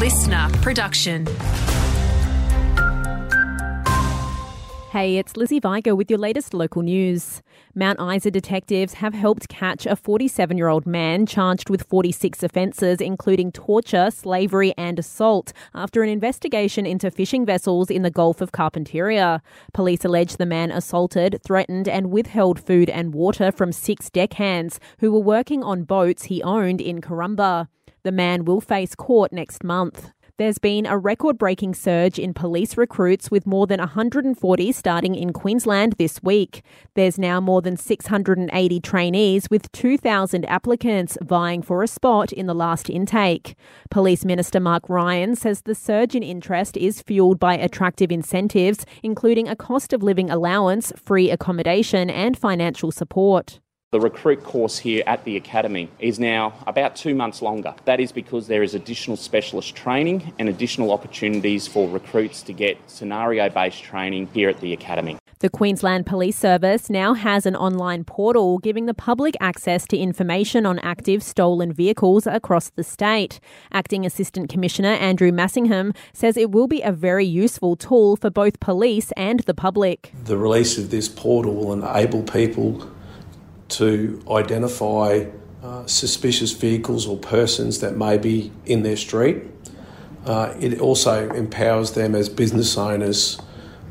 listener production. Hey, it's Lizzie Viger with your latest local news. Mount Isa detectives have helped catch a 47 year old man charged with 46 offences, including torture, slavery, and assault, after an investigation into fishing vessels in the Gulf of Carpentaria. Police allege the man assaulted, threatened, and withheld food and water from six deckhands who were working on boats he owned in Karumba. The man will face court next month. There's been a record breaking surge in police recruits with more than 140 starting in Queensland this week. There's now more than 680 trainees with 2,000 applicants vying for a spot in the last intake. Police Minister Mark Ryan says the surge in interest is fuelled by attractive incentives, including a cost of living allowance, free accommodation, and financial support. The recruit course here at the Academy is now about two months longer. That is because there is additional specialist training and additional opportunities for recruits to get scenario based training here at the Academy. The Queensland Police Service now has an online portal giving the public access to information on active stolen vehicles across the state. Acting Assistant Commissioner Andrew Massingham says it will be a very useful tool for both police and the public. The release of this portal will enable people to identify uh, suspicious vehicles or persons that may be in their street. Uh, it also empowers them as business owners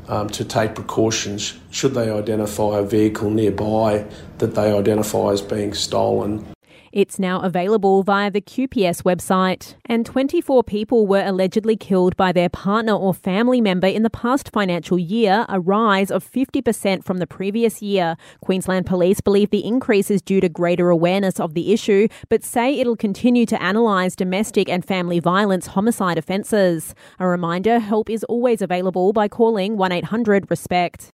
um, to take precautions should they identify a vehicle nearby that they identify as being stolen. It's now available via the QPS website. And 24 people were allegedly killed by their partner or family member in the past financial year, a rise of 50% from the previous year. Queensland Police believe the increase is due to greater awareness of the issue, but say it'll continue to analyse domestic and family violence homicide offences. A reminder help is always available by calling 1 800 RESPECT.